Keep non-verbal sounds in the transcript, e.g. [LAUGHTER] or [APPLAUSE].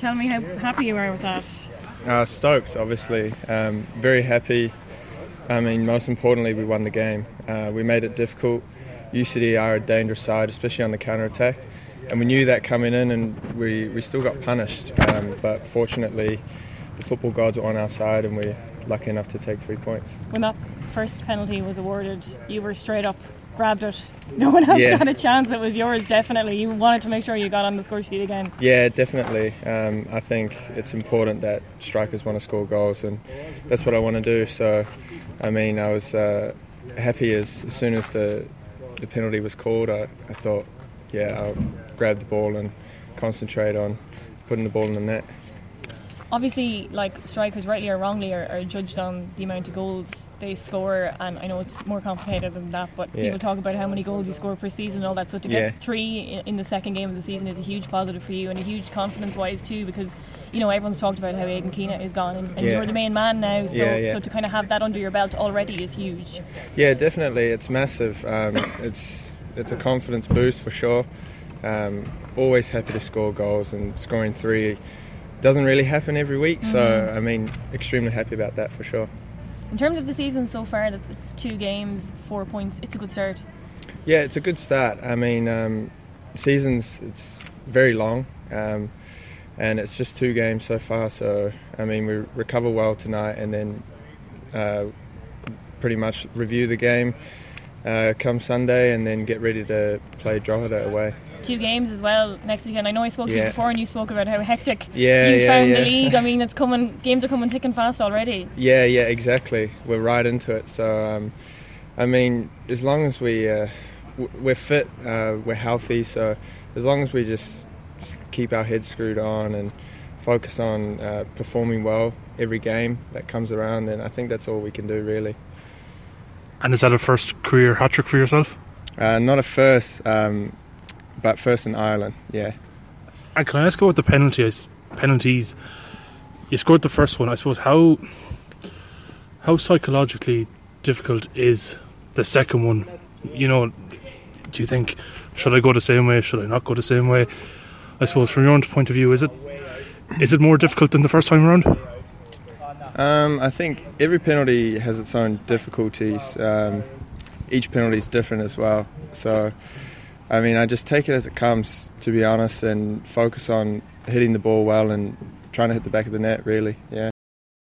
Tell me how happy you are with that. Uh, stoked, obviously. Um, very happy. I mean, most importantly, we won the game. Uh, we made it difficult. UCD are a dangerous side, especially on the counter attack. And we knew that coming in, and we, we still got punished. Um, but fortunately, the football gods were on our side, and we're lucky enough to take three points. When that first penalty was awarded, you were straight up grabbed it. [LAUGHS] No one else Yeah. got a chance. It was yours, definitely. You wanted to make sure you got on the score sheet again. Yeah, definitely. Um, I think it's important that strikers want to score goals, and that's what I want to do. So, I mean, I was uh, happy as, as soon as the the penalty was called. I, I thought, yeah, I'll grab the ball and concentrate on putting the ball in the net. Obviously, like strikers, rightly or wrongly, are, are judged on the amount of goals they score. And I know it's more complicated than that, but Yeah. people talk about how many goals you score per season and all that. So to get Yeah. three in the second game of the season is a huge positive for you and a huge confidence-wise too, because you know everyone's talked about how Aidan Keena is gone, and, and Yeah. you're the main man now. So, Yeah, yeah. so to kind of have that under your belt already is huge. Yeah, definitely. It's massive. Um, it's it's a confidence boost for sure. Um, always happy to score goals and scoring three doesn't really happen every week. So I mean, extremely happy about that for sure. In terms of the season so far, that's it's two games, four points. It's a good start. Yeah, it's a good start. I mean, um, seasons it's very long, um, and it's just two games so far. So I mean, we recover well tonight, and then uh, pretty much review the game uh, come Sunday, and then get ready to play Drogheda away. Two games as well next weekend. I know I spoke to you before, and you spoke about how hectic Yeah, you yeah, found the league. I mean, it's coming. Games are coming thick and fast already. Yeah, yeah, exactly. We're right into it. So, um, I mean, as long as we uh, we're fit, uh, we're healthy. So, as long as we just keep our heads screwed on and focus on uh, performing well every game that comes around, then I think that's all we can do, really. And is that a first career hat trick for yourself? Uh, not a first, um, but first in Ireland. Yeah. And can I ask about the penalties? Penalties. You scored the first one. I suppose how how psychologically difficult is the second one? You know, do you think should I go the same way? Should I not go the same way? I suppose from your own point of view, is it is it more difficult than the first time around? Um, I think every penalty has its own difficulties. Um, each penalty is different as well. So, I mean, I just take it as it comes, to be honest, and focus on hitting the ball well and trying to hit the back of the net, really. Yeah.